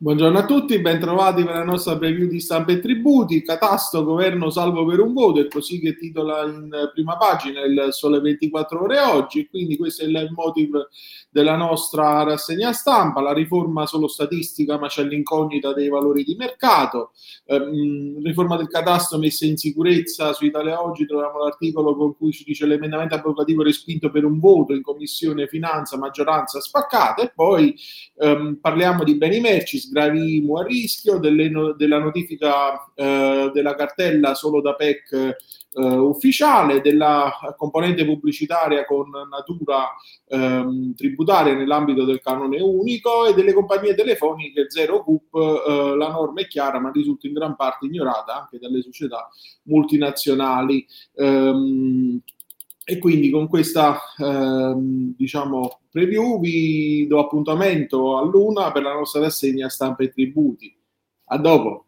Buongiorno a tutti, bentrovati per la nostra preview di stampa e tributi. Catasto, governo salvo per un voto, è così che titola in prima pagina il Sole 24 Ore oggi. Quindi questo è il motivo della nostra rassegna stampa. La riforma solo statistica, ma c'è l'incognita dei valori di mercato. Eh, riforma del catasto messa in sicurezza su Italia Oggi. Troviamo l'articolo con cui ci dice l'emendamento abrogativo respinto per un voto in commissione finanza, maggioranza spaccata. E poi ehm, parliamo di beni merci sgravimo a rischio, delle, della notifica eh, della cartella solo da PEC eh, ufficiale, della componente pubblicitaria con natura ehm, tributaria nell'ambito del canone unico e delle compagnie telefoniche zero CUP. Eh, la norma è chiara ma risulta in gran parte ignorata anche dalle società multinazionali. Ehm, e quindi con questa ehm, diciamo preview vi do appuntamento a luna per la nostra rassegna stampa e tributi. A dopo.